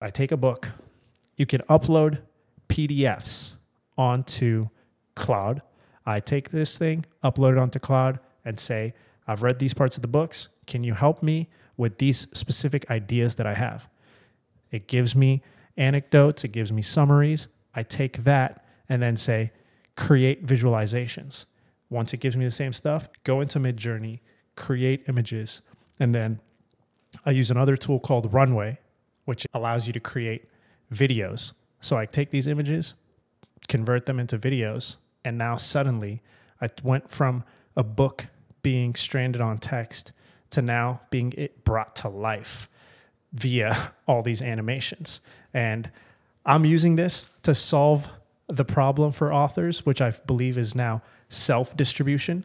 I take a book, you can upload PDFs onto Claude. I take this thing, upload it onto Claude, and say, I've read these parts of the books. Can you help me with these specific ideas that I have? It gives me anecdotes, it gives me summaries. I take that and then say, create visualizations. Once it gives me the same stuff, go into Midjourney, create images, and then I use another tool called Runway, which allows you to create videos. So I take these images, convert them into videos, and now suddenly I went from a book being stranded on text to now being it brought to life via all these animations. And I'm using this to solve the problem for authors, which I believe is now self distribution.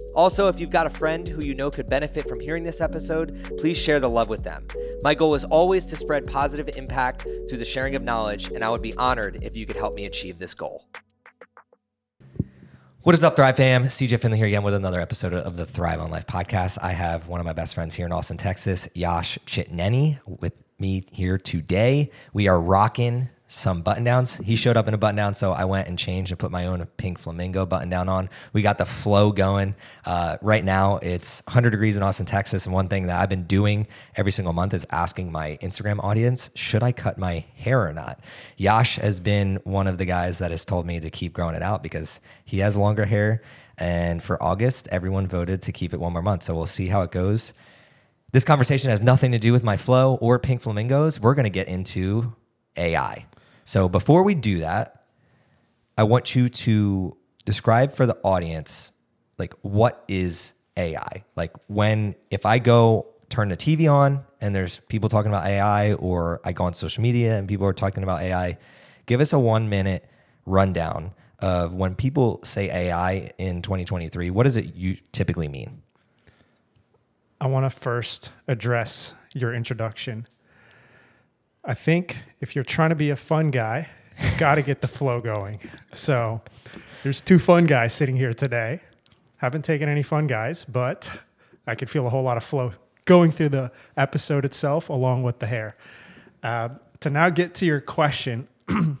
Also, if you've got a friend who you know could benefit from hearing this episode, please share the love with them. My goal is always to spread positive impact through the sharing of knowledge, and I would be honored if you could help me achieve this goal. What is up, Thrive fam? CJ Finley here again with another episode of the Thrive on Life podcast. I have one of my best friends here in Austin, Texas, Yash Chitneni, with me here today. We are rocking some button downs. He showed up in a button down, so I went and changed and put my own pink flamingo button down on. We got the flow going. Uh, right now, it's 100 degrees in Austin, Texas. And one thing that I've been doing every single month is asking my Instagram audience, should I cut my hair or not? Yash has been one of the guys that has told me to keep growing it out because he has longer hair. And for August, everyone voted to keep it one more month. So we'll see how it goes. This conversation has nothing to do with my flow or pink flamingos. We're going to get into AI. So before we do that, I want you to describe for the audience like what is AI? Like when if I go turn the TV on and there's people talking about AI or I go on social media and people are talking about AI, give us a 1 minute rundown of when people say AI in 2023, what does it you typically mean? I want to first address your introduction. I think if you're trying to be a fun guy, got to get the flow going. So there's two fun guys sitting here today. Haven't taken any fun guys, but I could feel a whole lot of flow going through the episode itself along with the hair. Uh, to now get to your question,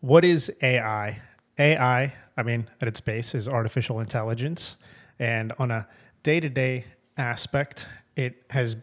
what is AI? AI, I mean, at its base is artificial intelligence. And on a day to day aspect, it has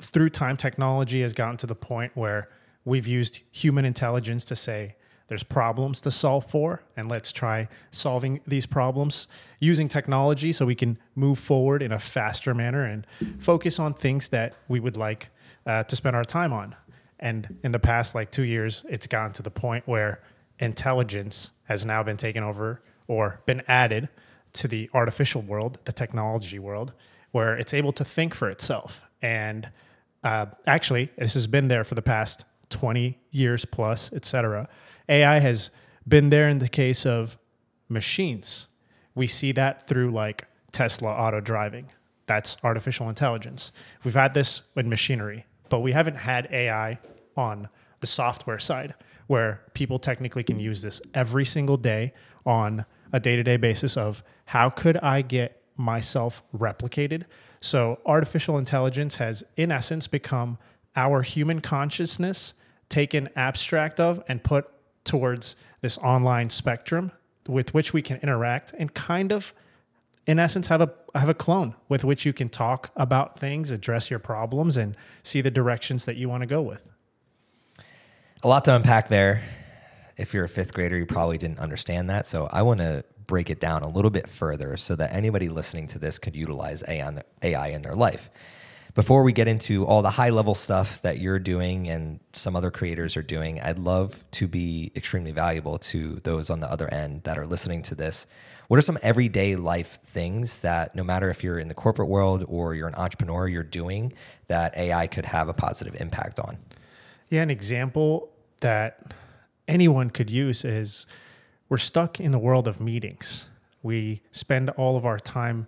through time, technology has gotten to the point where we've used human intelligence to say there's problems to solve for, and let's try solving these problems using technology so we can move forward in a faster manner and focus on things that we would like uh, to spend our time on. And in the past, like two years, it's gotten to the point where intelligence has now been taken over or been added to the artificial world, the technology world, where it's able to think for itself. And uh, actually, this has been there for the past 20 years plus, et cetera. AI has been there in the case of machines. We see that through like Tesla auto driving. That's artificial intelligence. We've had this in machinery, but we haven't had AI on the software side where people technically can use this every single day on a day to day basis of how could I get myself replicated so, artificial intelligence has, in essence, become our human consciousness taken abstract of and put towards this online spectrum with which we can interact and kind of in essence have a have a clone with which you can talk about things address your problems and see the directions that you want to go with. A lot to unpack there. If you're a fifth grader you probably didn't understand that. So i want to break it down a little bit further so that anybody listening to this could utilize AI in their life. Before we get into all the high level stuff that you're doing and some other creators are doing, I'd love to be extremely valuable to those on the other end that are listening to this. What are some everyday life things that no matter if you're in the corporate world or you're an entrepreneur, you're doing that AI could have a positive impact on? Yeah, an example that anyone could use is we're stuck in the world of meetings. We spend all of our time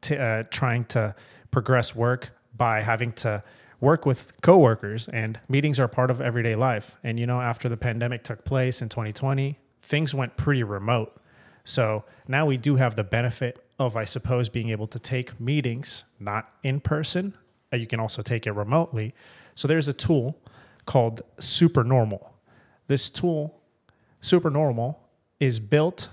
t- uh, trying to progress work by having to work with coworkers, and meetings are part of everyday life. And you know, after the pandemic took place in 2020, things went pretty remote. So now we do have the benefit of, I suppose, being able to take meetings not in person. Uh, you can also take it remotely. So there's a tool called Supernormal. This tool, Supernormal, is built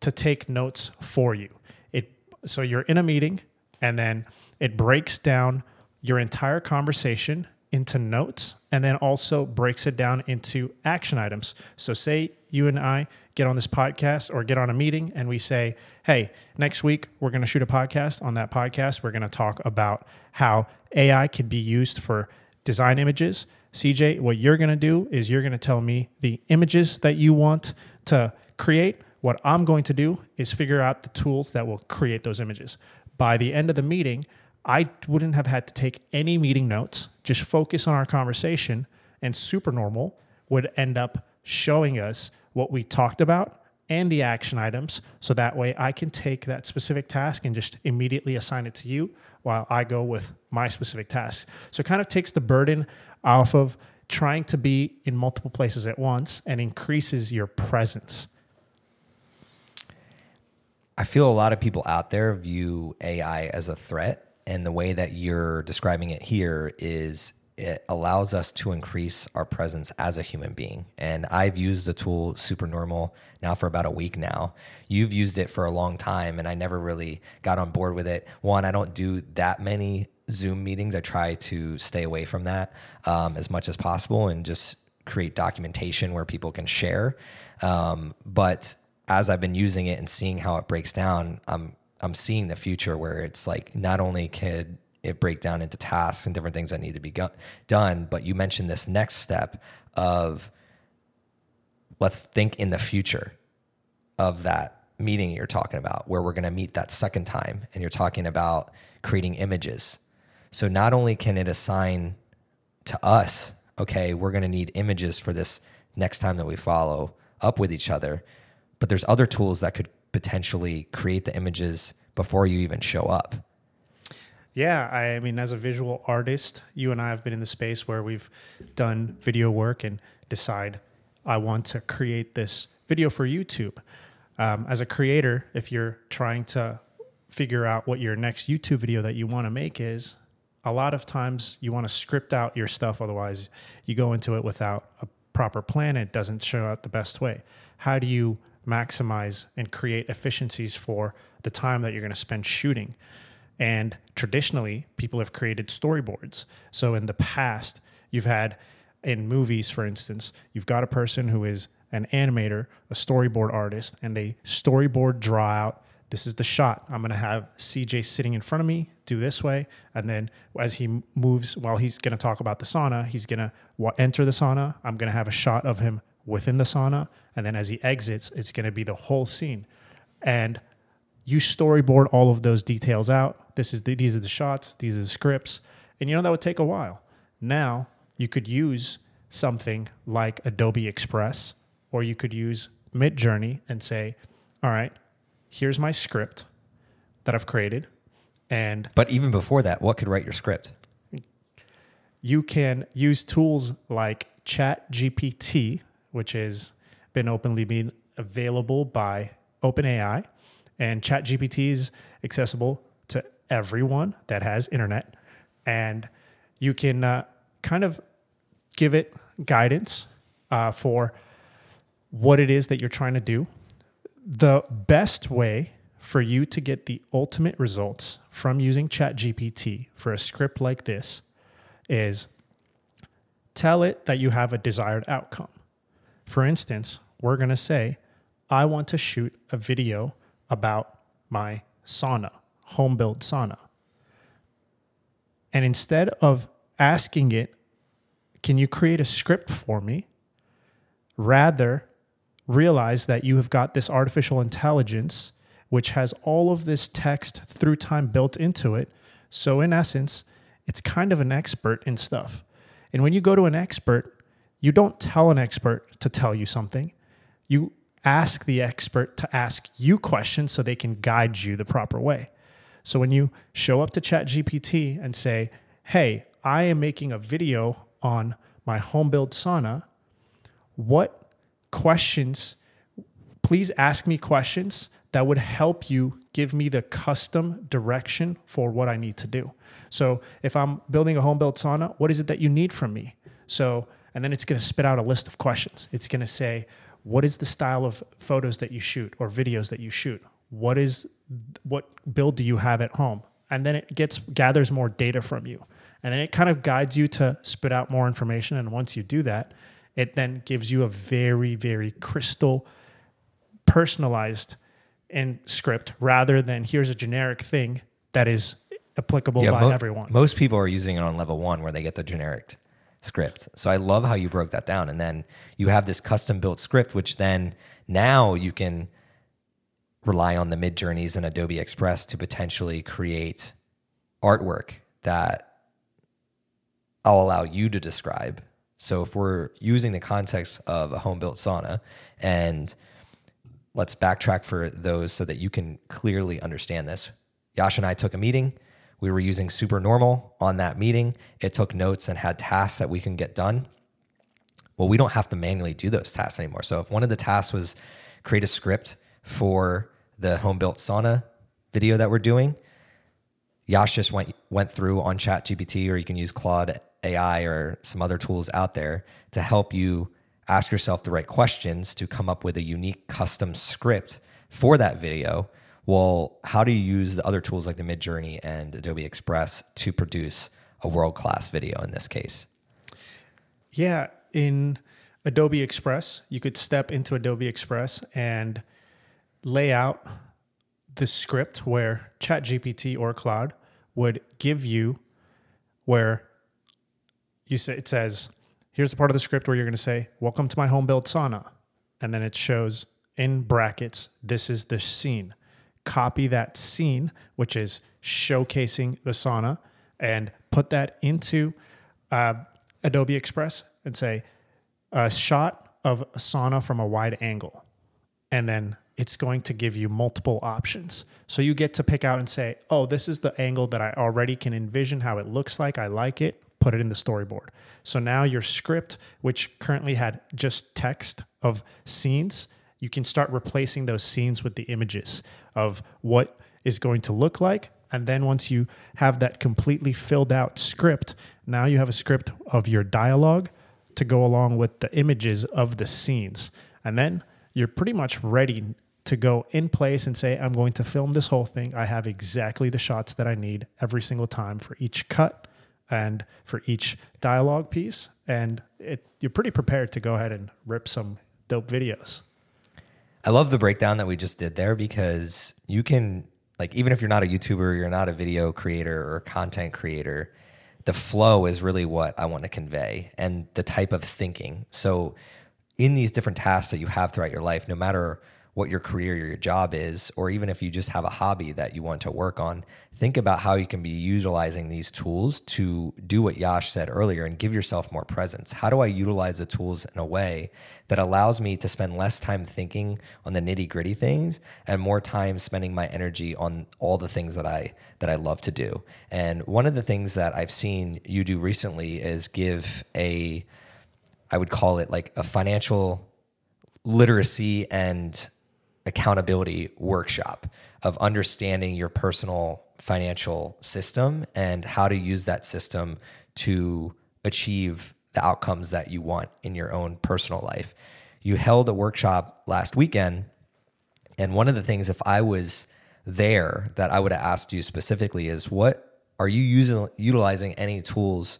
to take notes for you. It so you're in a meeting and then it breaks down your entire conversation into notes and then also breaks it down into action items. So say you and I get on this podcast or get on a meeting and we say, "Hey, next week we're going to shoot a podcast. On that podcast, we're going to talk about how AI can be used for design images." CJ, what you're going to do is you're going to tell me the images that you want to create. What I'm going to do is figure out the tools that will create those images. By the end of the meeting, I wouldn't have had to take any meeting notes, just focus on our conversation, and Supernormal would end up showing us what we talked about and the action items. So that way I can take that specific task and just immediately assign it to you while I go with my specific task. So it kind of takes the burden off of trying to be in multiple places at once and increases your presence. I feel a lot of people out there view AI as a threat. And the way that you're describing it here is it allows us to increase our presence as a human being. And I've used the tool Supernormal now for about a week now. You've used it for a long time, and I never really got on board with it. One, I don't do that many Zoom meetings. I try to stay away from that um, as much as possible and just create documentation where people can share. Um, but as I've been using it and seeing how it breaks down, I'm I'm seeing the future where it's like not only could it break down into tasks and different things that need to be go- done, but you mentioned this next step of let's think in the future of that meeting you're talking about where we're going to meet that second time and you're talking about creating images. So not only can it assign to us, okay, we're going to need images for this next time that we follow up with each other, but there's other tools that could potentially create the images before you even show up. Yeah, I mean, as a visual artist, you and I have been in the space where we've done video work and decide I want to create this video for YouTube. Um, as a creator, if you're trying to figure out what your next YouTube video that you want to make is, a lot of times you want to script out your stuff, otherwise, you go into it without a proper plan it doesn't show out the best way. How do you maximize and create efficiencies for the time that you're going to spend shooting? And traditionally, people have created storyboards. So in the past, you've had in movies, for instance, you've got a person who is an animator, a storyboard artist, and they storyboard draw out this is the shot. I'm going to have CJ sitting in front of me, do this way. And then as he moves, while he's going to talk about the sauna, he's going to enter the sauna. I'm going to have a shot of him within the sauna. And then as he exits, it's going to be the whole scene. And you storyboard all of those details out. This is the, these are the shots, these are the scripts. And you know, that would take a while. Now you could use something like Adobe Express, or you could use Midjourney and say, all right, here's my script that I've created. And but even before that, what could write your script? You can use tools like Chat GPT, which has been openly being available by OpenAI, and ChatGPT is accessible to everyone that has internet, and you can uh, kind of give it guidance uh, for what it is that you're trying to do. The best way for you to get the ultimate results from using ChatGPT for a script like this is tell it that you have a desired outcome. For instance, we're going to say, I want to shoot a video about my sauna, home built sauna. And instead of asking it, can you create a script for me? Rather, realize that you have got this artificial intelligence which has all of this text through time built into it. So, in essence, it's kind of an expert in stuff. And when you go to an expert, you don't tell an expert to tell you something. You ask the expert to ask you questions so they can guide you the proper way. So when you show up to ChatGPT and say, "Hey, I am making a video on my home build sauna. What questions please ask me questions that would help you give me the custom direction for what I need to do. So if I'm building a home built sauna, what is it that you need from me? So, and then it's going to spit out a list of questions. It's going to say, what is the style of photos that you shoot or videos that you shoot? What is what build do you have at home? And then it gets gathers more data from you. And then it kind of guides you to spit out more information and once you do that, it then gives you a very very crystal personalized in script rather than here's a generic thing that is applicable yeah, by mo- everyone. Most people are using it on level one where they get the generic script. So I love how you broke that down. And then you have this custom built script, which then now you can rely on the Midjourneys and Adobe Express to potentially create artwork that I'll allow you to describe. So if we're using the context of a home built sauna and let's backtrack for those so that you can clearly understand this. Yash and I took a meeting. We were using Supernormal on that meeting. It took notes and had tasks that we can get done. Well, we don't have to manually do those tasks anymore. So if one of the tasks was create a script for the home built sauna video that we're doing, Yash just went went through on Chat GPT, or you can use Claude AI or some other tools out there to help you ask yourself the right questions to come up with a unique custom script for that video. Well, how do you use the other tools like the Midjourney and Adobe Express to produce a world class video in this case? Yeah, in Adobe Express, you could step into Adobe Express and lay out the script where ChatGPT or Claude would give you where you say it says here's the part of the script where you're going to say, Welcome to my home built sauna. And then it shows in brackets, this is the scene. Copy that scene, which is showcasing the sauna, and put that into uh, Adobe Express and say, a shot of a sauna from a wide angle. And then it's going to give you multiple options. So you get to pick out and say, oh, this is the angle that I already can envision how it looks like. I like it put it in the storyboard. So now your script, which currently had just text of scenes, you can start replacing those scenes with the images of what is going to look like. And then once you have that completely filled out script, now you have a script of your dialogue to go along with the images of the scenes. And then you're pretty much ready to go in place and say, I'm going to film this whole thing. I have exactly the shots that I need every single time for each cut and for each dialogue piece. And it, you're pretty prepared to go ahead and rip some dope videos. I love the breakdown that we just did there because you can, like, even if you're not a YouTuber, you're not a video creator or content creator, the flow is really what I want to convey and the type of thinking. So, in these different tasks that you have throughout your life, no matter what your career or your job is, or even if you just have a hobby that you want to work on, think about how you can be utilizing these tools to do what Yash said earlier and give yourself more presence. How do I utilize the tools in a way that allows me to spend less time thinking on the nitty gritty things and more time spending my energy on all the things that I that I love to do? And one of the things that I've seen you do recently is give a I would call it like a financial literacy and accountability workshop of understanding your personal financial system and how to use that system to achieve the outcomes that you want in your own personal life. You held a workshop last weekend, and one of the things, if I was there, that I would have asked you specifically is what are you using utilizing any tools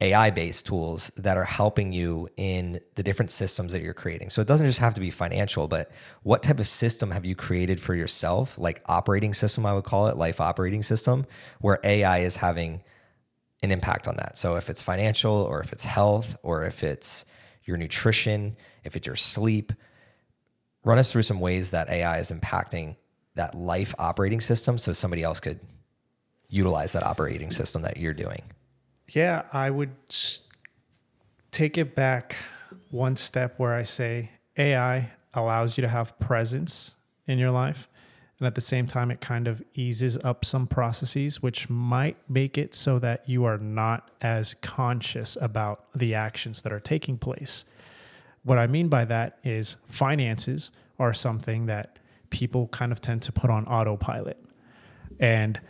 AI based tools that are helping you in the different systems that you're creating. So it doesn't just have to be financial, but what type of system have you created for yourself, like operating system, I would call it, life operating system, where AI is having an impact on that. So if it's financial or if it's health or if it's your nutrition, if it's your sleep, run us through some ways that AI is impacting that life operating system so somebody else could utilize that operating system that you're doing? Yeah, I would take it back one step where I say AI allows you to have presence in your life. And at the same time, it kind of eases up some processes, which might make it so that you are not as conscious about the actions that are taking place. What I mean by that is finances are something that people kind of tend to put on autopilot. And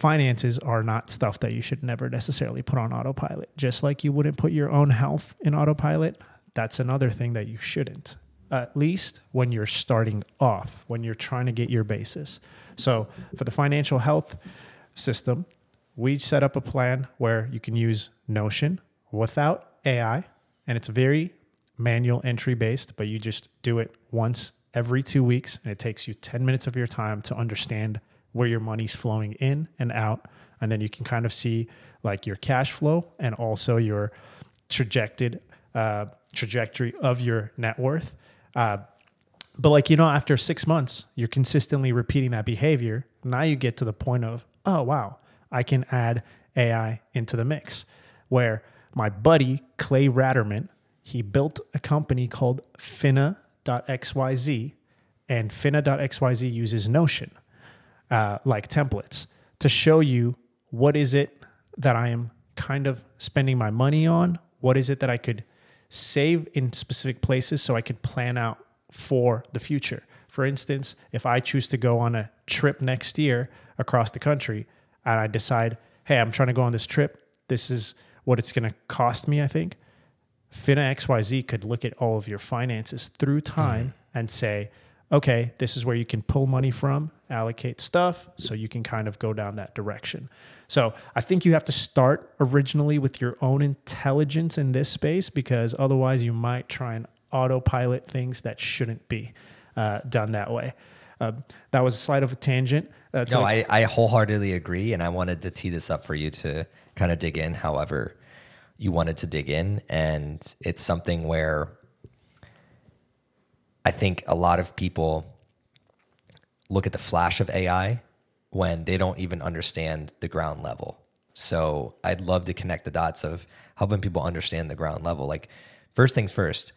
finances are not stuff that you should never necessarily put on autopilot. Just like you wouldn't put your own health in autopilot, that's another thing that you shouldn't at least when you're starting off, when you're trying to get your basis. So for the financial health system, we set up a plan where you can use Notion without AI, and it's very manual entry based, but you just do it once every two weeks, and it takes you 10 minutes of your time to understand where your money's flowing in and out. And then you can kind of see like your cash flow and also your trajected uh, trajectory of your net worth. Uh, but like you know, after six months, you're consistently repeating that behavior. Now you get to the point of, oh wow, I can add AI into the mix. Where my buddy Clay Ratterman, he built a company called Finna.xyz, and Finna.xyz uses Notion uh, like templates to show you what is it that I am kind of spending my money on. What is it that I could save in specific places so I could plan out for the future. For instance, if I choose to go on a trip next year across the country and I decide, hey, I'm trying to go on this trip, this is what it's going to cost me, I think. Finna XYZ could look at all of your finances through time mm. and say, okay, this is where you can pull money from, allocate stuff, so you can kind of go down that direction. So I think you have to start originally with your own intelligence in this space because otherwise you might try and autopilot things that shouldn't be uh, done that way. Uh, that was a slight of a tangent. Uh, no, like- I, I wholeheartedly agree. And I wanted to tee this up for you to kind of dig in however you wanted to dig in. And it's something where I think a lot of people look at the flash of AI when they don't even understand the ground level. So I'd love to connect the dots of helping people understand the ground level. Like, first things first,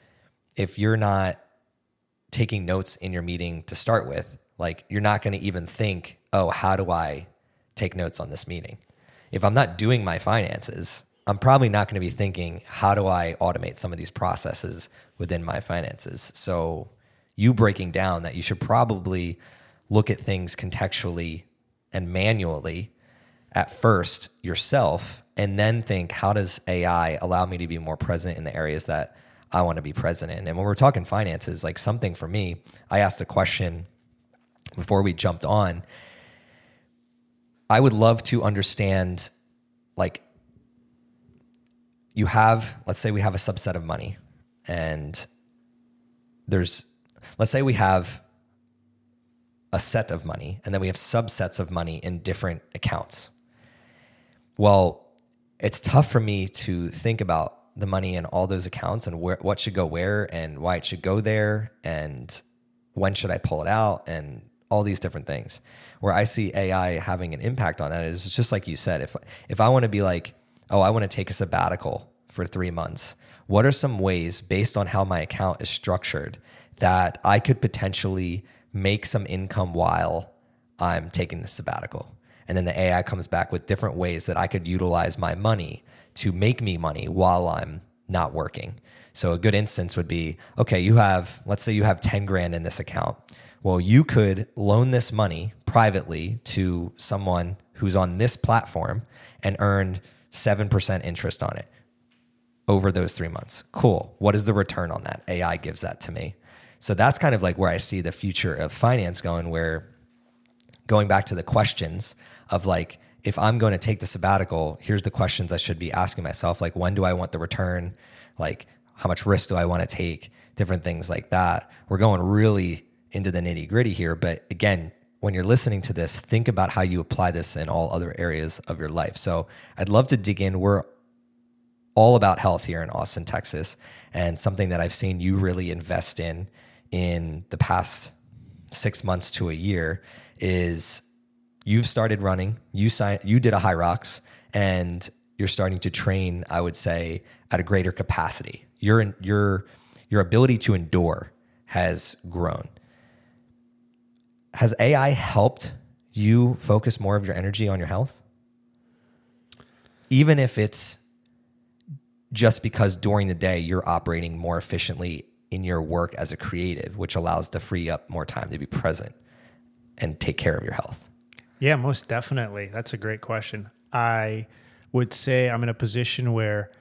if you're not taking notes in your meeting to start with, like, you're not going to even think, oh, how do I take notes on this meeting? If I'm not doing my finances, I'm probably not going to be thinking, how do I automate some of these processes within my finances? So, you breaking down that you should probably look at things contextually and manually at first yourself and then think how does AI allow me to be more present in the areas that I want to be present in. And when we're talking finances, like something for me, I asked a question before we jumped on. I would love to understand like you have let's say we have a subset of money and there's let's say we have a set of money, and then we have subsets of money in different accounts. Well, it's tough for me to think about the money in all those accounts and where, what should go where and why it should go there and when should I pull it out and all these different things. Where I see AI having an impact on that is just like you said. If if I want to be like, oh, I want to take a sabbatical for three months, what are some ways based on how my account is structured that I could potentially make some income while I'm taking the sabbatical. And then the AI comes back with different ways that I could utilize my money to make me money while I'm not working. So a good instance would be okay, you have, let's say you have 10 grand in this account. Well, you could loan this money privately to someone who's on this platform and earn 7% interest on it over those three months. Cool. What is the return on that? AI gives that to me. So that's kind of like where I see the future of finance going, where going back to the questions of like, if I'm going to take the sabbatical, here's the questions I should be asking myself. Like, when do I want the return? Like, how much risk do I want to take? Different things like that. We're going really into the nitty gritty here. But again, when you're listening to this, think about how you apply this in all other areas of your life. So I'd love to dig in. We're all about health here in Austin, Texas, and something that I've seen you really invest in in the past six months to a year is you've started running, you sign, you did a Hyrox, and you're starting to train. I would say at a greater capacity. Your your your ability to endure has grown. Has AI helped you focus more of your energy on your health? Even if it's just because during the day you're operating more efficiently in your work as a creative, which allows to free up more time to be present and take care of your health? Yeah, most definitely. That's a great question. I would say I'm in a position where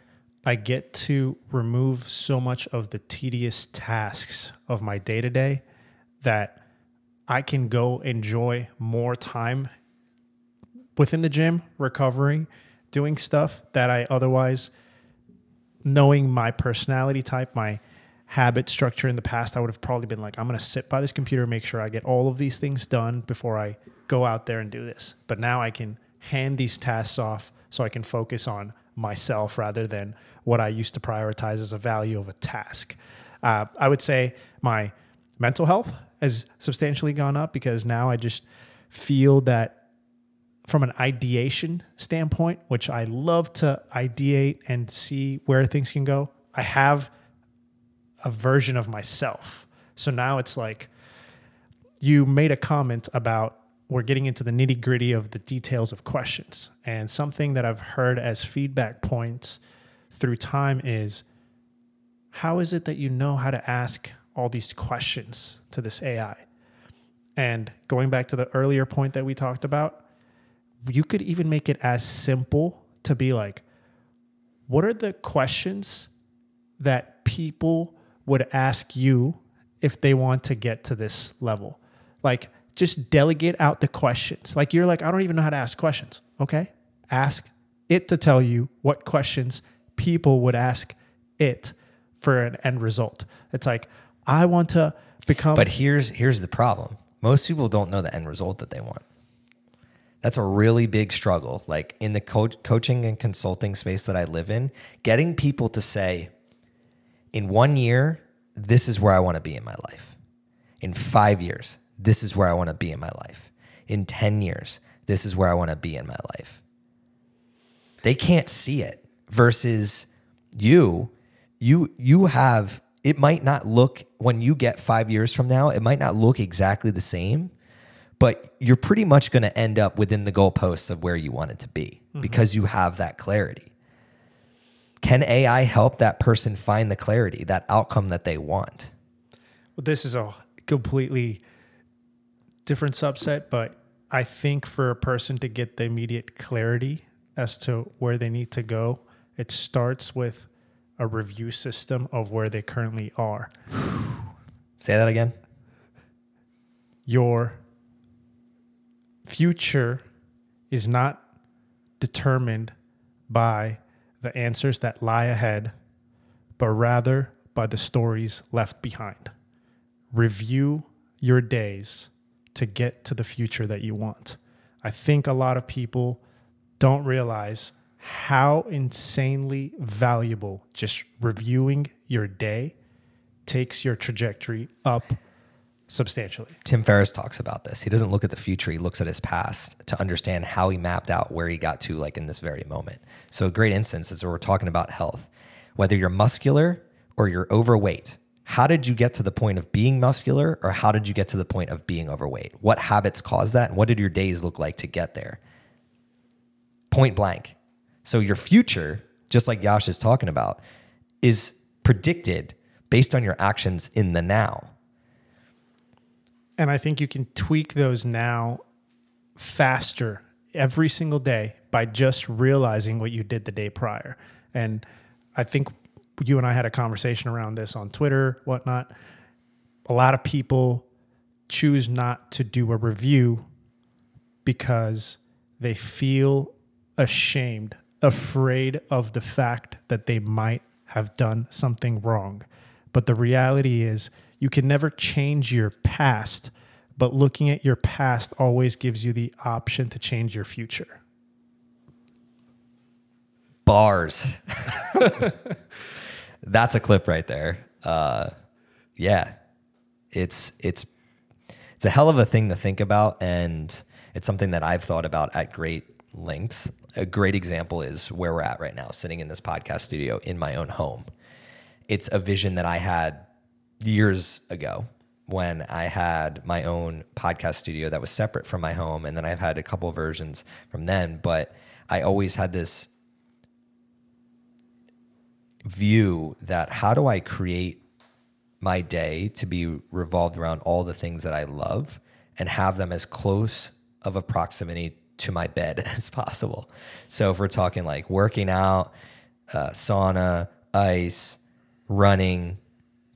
I get to remove so much of the tedious tasks of my day to day that I can go enjoy more time within the gym, recovering, doing stuff that I otherwise, knowing my personality type, my habit structure in the past, I would have probably been like, I'm going to sit by this computer, make sure I get all of these things done before I go out there and do this. But now I can hand these tasks off so I can focus on myself rather than what I used to prioritize as a value of a task. Uh, I would say my mental health has substantially gone up because now I just feel that from an ideation standpoint, which I love to ideate and see where things can go, I have a version of myself. So now it's like you made a comment about we're getting into the nitty gritty of the details of questions. And something that I've heard as feedback points through time is how is it that you know how to ask all these questions to this AI? And going back to the earlier point that we talked about, you could even make it as simple to be like, what are the questions that people would ask you if they want to get to this level? Like, just delegate out the questions. Like you're like, I don't even know how to ask questions. Okay. Ask it to tell you what questions people would ask it for an end result. It's like, I want to become. But here's here's the problem. Most people don't know the end result that they want. That's a really big struggle. Like in the co- coaching and consulting space that I live in, getting people to say, in one year, this is where I want to be in my life. In five years, this is where I want to be in my life. In 10 years, this is where I want to be in my life. They can't see it versus you you you have it might not look when you get 5 years from now, it might not look exactly the same, but you're pretty much going to end up within the goalposts of where you want it to be mm-hmm. because you have that clarity. Can AI help that person find the clarity, that outcome that they want? Well, this is a completely different subset, but I think for a person to get the immediate clarity as to where they need to go, it starts with a review system of where they currently are. Say that again. Your future is not determined by the answers that lie ahead, but rather by the stories left behind. Review your days to get to the future that you want. I think a lot of people don't realize how insanely valuable just reviewing your day takes your trajectory up substantially. Tim Ferriss talks about this. He doesn't look at the future, he looks at his past to understand how he mapped out where he got to like in this very moment. So a great instance is where we're talking about health. Whether you're muscular or you're overweight, how did you get to the point of being muscular or how did you get to the point of being overweight? What habits caused that? And what did your days look like to get there? Point blank. So your future, just like Yash is talking about, is predicted based on your actions in the now. And I think you can tweak those now faster every single day by just realizing what you did the day prior. And I think you and I had a conversation around this on Twitter, whatnot. A lot of people choose not to do a review because they feel ashamed, afraid of the fact that they might have done something wrong. But the reality is, you can never change your past, but looking at your past always gives you the option to change your future. Bars. That's a clip right there. Uh, yeah, it's it's it's a hell of a thing to think about, and it's something that I've thought about at great length. A great example is where we're at right now, sitting in this podcast studio in my own home. It's a vision that I had years ago when I had my own podcast studio that was separate from my home. And then I've had a couple versions from then, but I always had this view that how do I create my day to be revolved around all the things that I love and have them as close of a proximity to my bed as possible. So if we're talking like working out, uh, sauna, ice, running,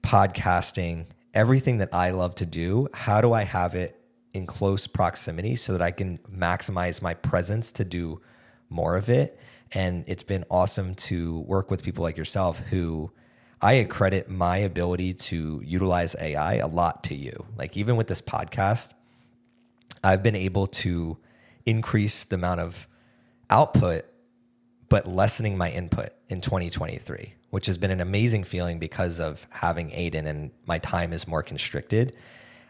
podcasting, everything that I love to do, how do I have it in close proximity so that I can maximize my presence to do more of it? And it's been awesome to work with people like yourself who I accredit my ability to utilize AI a lot to you. Like, even with this podcast, I've been able to increase the amount of output, but lessening my input in 2023, which has been an amazing feeling because of having Aiden and my time is more constricted.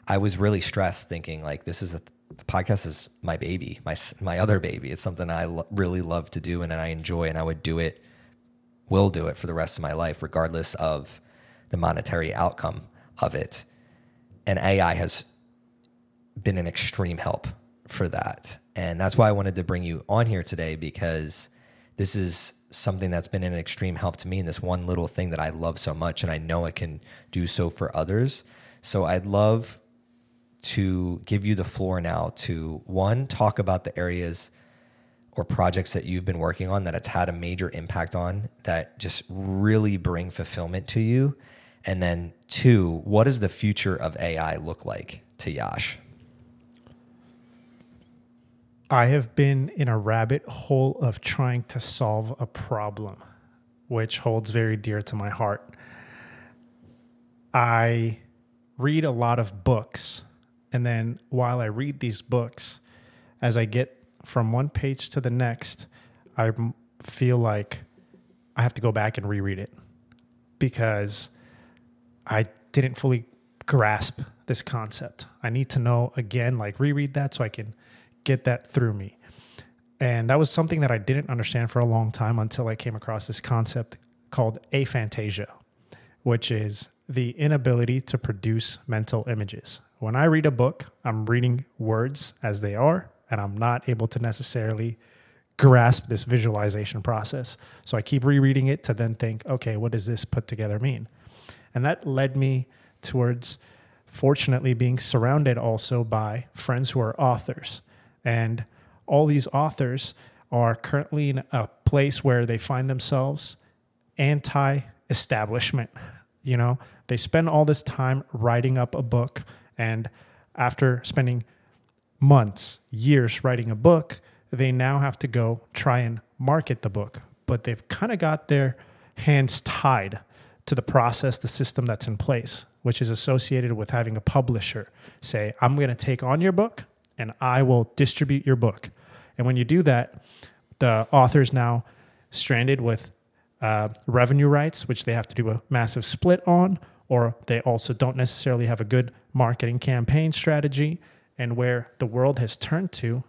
I was really stressed thinking like this is a the podcast is my baby, my my other baby. It's something I lo- really love to do and I enjoy, and I would do it, will do it for the rest of my life, regardless of the monetary outcome of it. And AI has been an extreme help for that, and that's why I wanted to bring you on here today because this is something that's been an extreme help to me and this one little thing that I love so much, and I know it can do so for others. So I'd love to give you the floor now to one, talk about the areas or projects that you've been working on that it's had a major impact on that just really bring fulfillment to you. And then two, what does the future of AI look like to Yash? I have been in a rabbit hole of trying to solve a problem, which holds very dear to my heart. I read a lot of books and then while I read these books, as I get from one page to the next, I feel like I have to go back and reread it because I didn't fully grasp this concept. I need to know again, like reread that so I can get that through me. And that was something that I didn't understand for a long time until I came across this concept called aphantasia, which is the inability to produce mental images. When I read a book, I'm reading words as they are, and I'm not able to necessarily grasp this visualization process. So I keep rereading it to then think, okay, what does this put together mean? And that led me towards fortunately being surrounded also by friends who are authors. And all these authors are currently in a place where they find themselves anti establishment. You know, they spend all this time writing up a book, and after spending months, years writing a book, they now have to go try and market the book. But they've kind of got their hands tied to the process, the system that's in place, which is associated with having a publisher say, I'm going to take on your book and I will distribute your book. And when you do that, the author is now stranded with uh, revenue rights, which they have to do a massive split on, or they also don't necessarily have a good marketing campaign strategy. And where the world has turned to,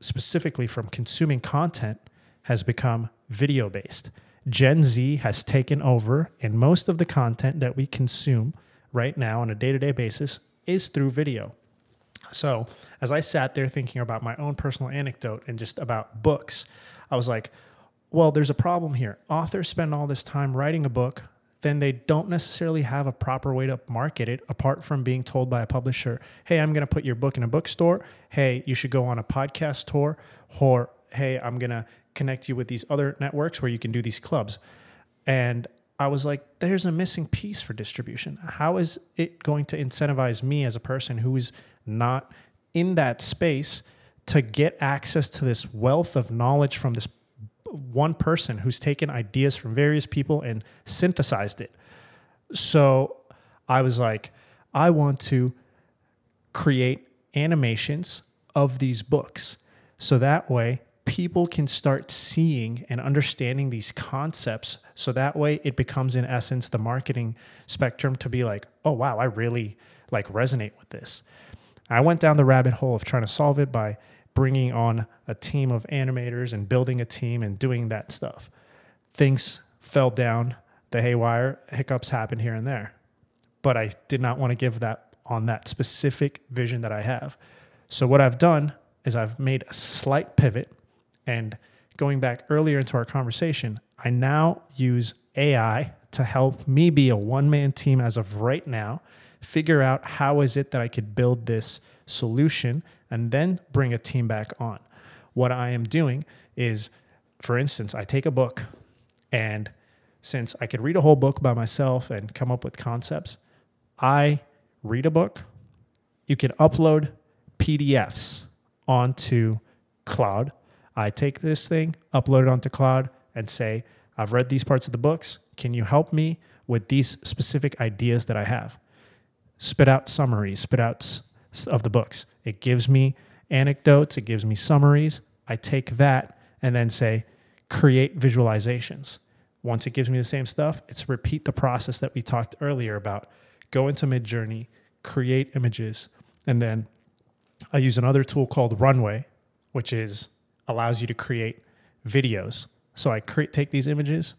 specifically from consuming content, has become video based. Gen Z has taken over, and most of the content that we consume right now on a day to day basis is through video. So, as I sat there thinking about my own personal anecdote and just about books, I was like, well, there's a problem here. Authors spend all this time writing a book, then they don't necessarily have a proper way to market it apart from being told by a publisher, hey, I'm going to put your book in a bookstore. Hey, you should go on a podcast tour. Or, hey, I'm going to connect you with these other networks where you can do these clubs. And I was like, there's a missing piece for distribution. How is it going to incentivize me as a person who is not in that space to get access to this wealth of knowledge from this one person who's taken ideas from various people and synthesized it. So I was like, I want to create animations of these books. So that way people can start seeing and understanding these concepts. So that way it becomes, in essence, the marketing spectrum to be like, oh, wow, I really like resonate with this. I went down the rabbit hole of trying to solve it by bringing on a team of animators and building a team and doing that stuff. Things fell down the haywire, hiccups happened here and there. But I did not want to give that on that specific vision that I have. So what I've done is I've made a slight pivot and going back earlier into our conversation, I now use AI to help me be a one man team as of right now, figure out how is it that I could build this solution and then bring a team back on. What I am doing is, for instance, I take a book and since I could read a whole book by myself and come up with concepts, I read a book. You can upload PDFs onto Claude. I take this thing, upload it onto Claude, and say, I've read these parts of the books. Can you help me with these specific ideas that I have? Spit out summaries, spit out of the books. It gives me anecdotes, it gives me summaries. I take that and then say, create visualizations. Once it gives me the same stuff, it's repeat the process that we talked earlier about. Go into Midjourney, create images, and then I use another tool called Runway, which is allows you to create videos. So I create take these images,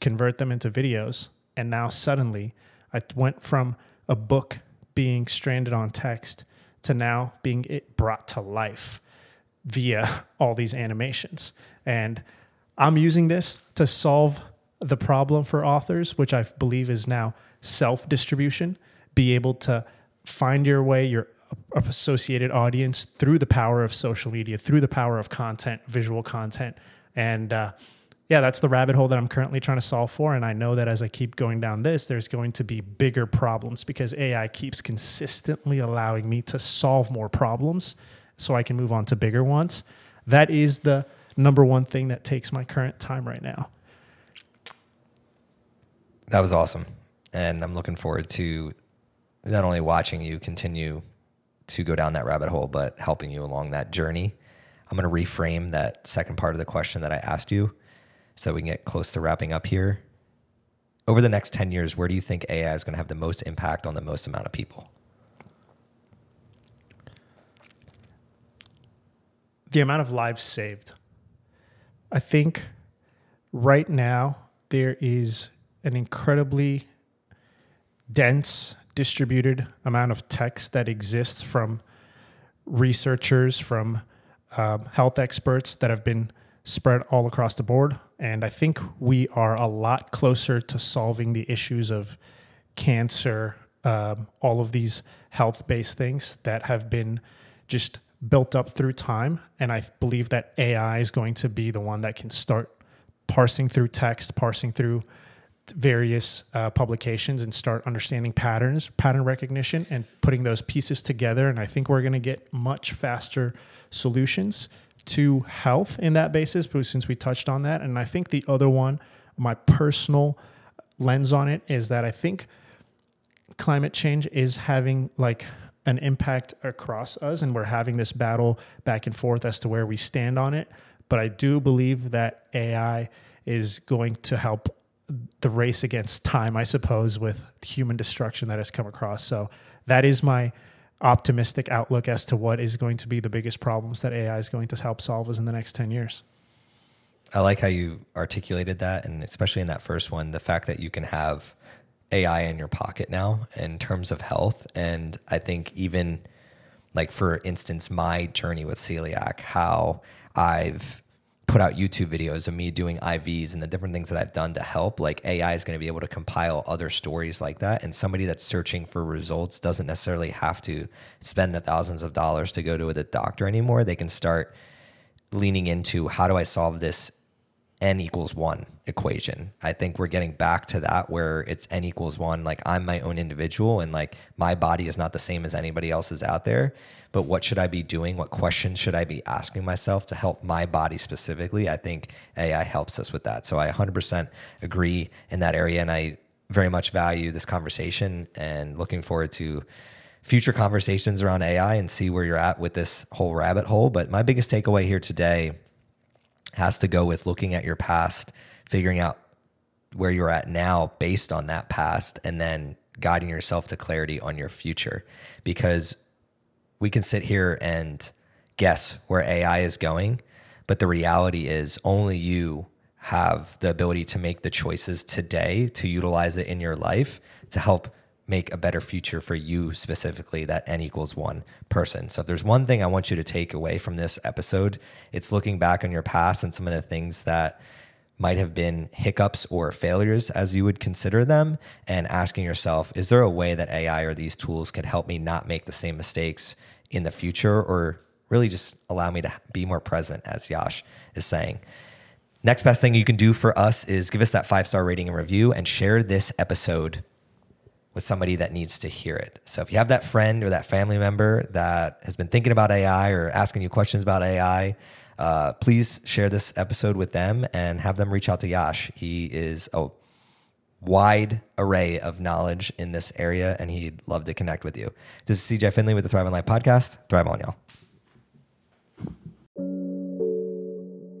convert them into videos, and now suddenly I went from a book being stranded on text to now being it brought to life via all these animations. And I'm using this to solve the problem for authors, which I believe is now self distribution, be able to find your way, your associated audience through the power of social media, through the power of content, visual content. And uh, yeah, that's the rabbit hole that I'm currently trying to solve for. And I know that as I keep going down this, there's going to be bigger problems because AI keeps consistently allowing me to solve more problems so I can move on to bigger ones. That is the number one thing that takes my current time right now. That was awesome. And I'm looking forward to not only watching you continue to go down that rabbit hole, but helping you along that journey. I'm going to reframe that second part of the question that I asked you so we can get close to wrapping up here. Over the next 10 years, where do you think AI is going to have the most impact on the most amount of people? The amount of lives saved. I think right now there is an incredibly dense, distributed amount of text that exists from researchers, from um, health experts that have been spread all across the board. And I think we are a lot closer to solving the issues of cancer, um, all of these health based things that have been just built up through time. And I believe that AI is going to be the one that can start parsing through text, parsing through various uh, publications and start understanding patterns, pattern recognition, and putting those pieces together. And I think we're going to get much faster solutions to health in that basis, but since we touched on that. And I think the other one, my personal lens on it, is that I think climate change is having like an impact across us, and we're having this battle back and forth as to where we stand on it. But I do believe that AI is going to help the race against time, I suppose, with human destruction that has come across. So that is my optimistic outlook as to what is going to be the biggest problems that AI is going to help solve us in the next 10 years. I like how you articulated that, and especially in that first one, the fact that you can have AI in your pocket now in terms of health. And I think even like for instance, my journey with celiac, how I've put out YouTube videos of me doing IVs and the different things that I've done to help, like AI is going to be able to compile other stories like that. And somebody that's searching for results doesn't necessarily have to spend the thousands of dollars to go to the doctor anymore. They can start leaning into how do I solve this n equals one equation. I think we're getting back to that where it's n equals one. Like I'm my own individual and like my body is not the same as anybody else's out there. But what should I be doing? What questions should I be asking myself to help my body specifically? I think AI helps us with that. So I 100% agree in that area. And I very much value this conversation and looking forward to future conversations around AI and see where you're at with this whole rabbit hole. But my biggest takeaway here today has to go with looking at your past, figuring out where you're at now based on that past, and then guiding yourself to clarity on your future. Because we can sit here and guess where AI is going, but the reality is only you have the ability to make the choices today to utilize it in your life to help make a better future for you specifically that n equals one person. So if there's one thing i want you to take away from this episode it's looking back on your past and some of the things that might have been hiccups or failures as you would consider them and asking yourself is there a way that ai or these tools could help me not make the same mistakes in the future or really just allow me to be more present as yash is saying? Next best thing you can do for us is give us that five star rating and review and share this episode with somebody that needs to hear it. So if you have that friend or that family member that has been thinking about AI or asking you questions about AI, uh, please share this episode with them and have them reach out to Yash. He is a wide array of knowledge in this area and he'd love to connect with you. This is CJ Finley with the Thrive on Life podcast. Thrive on, y'all.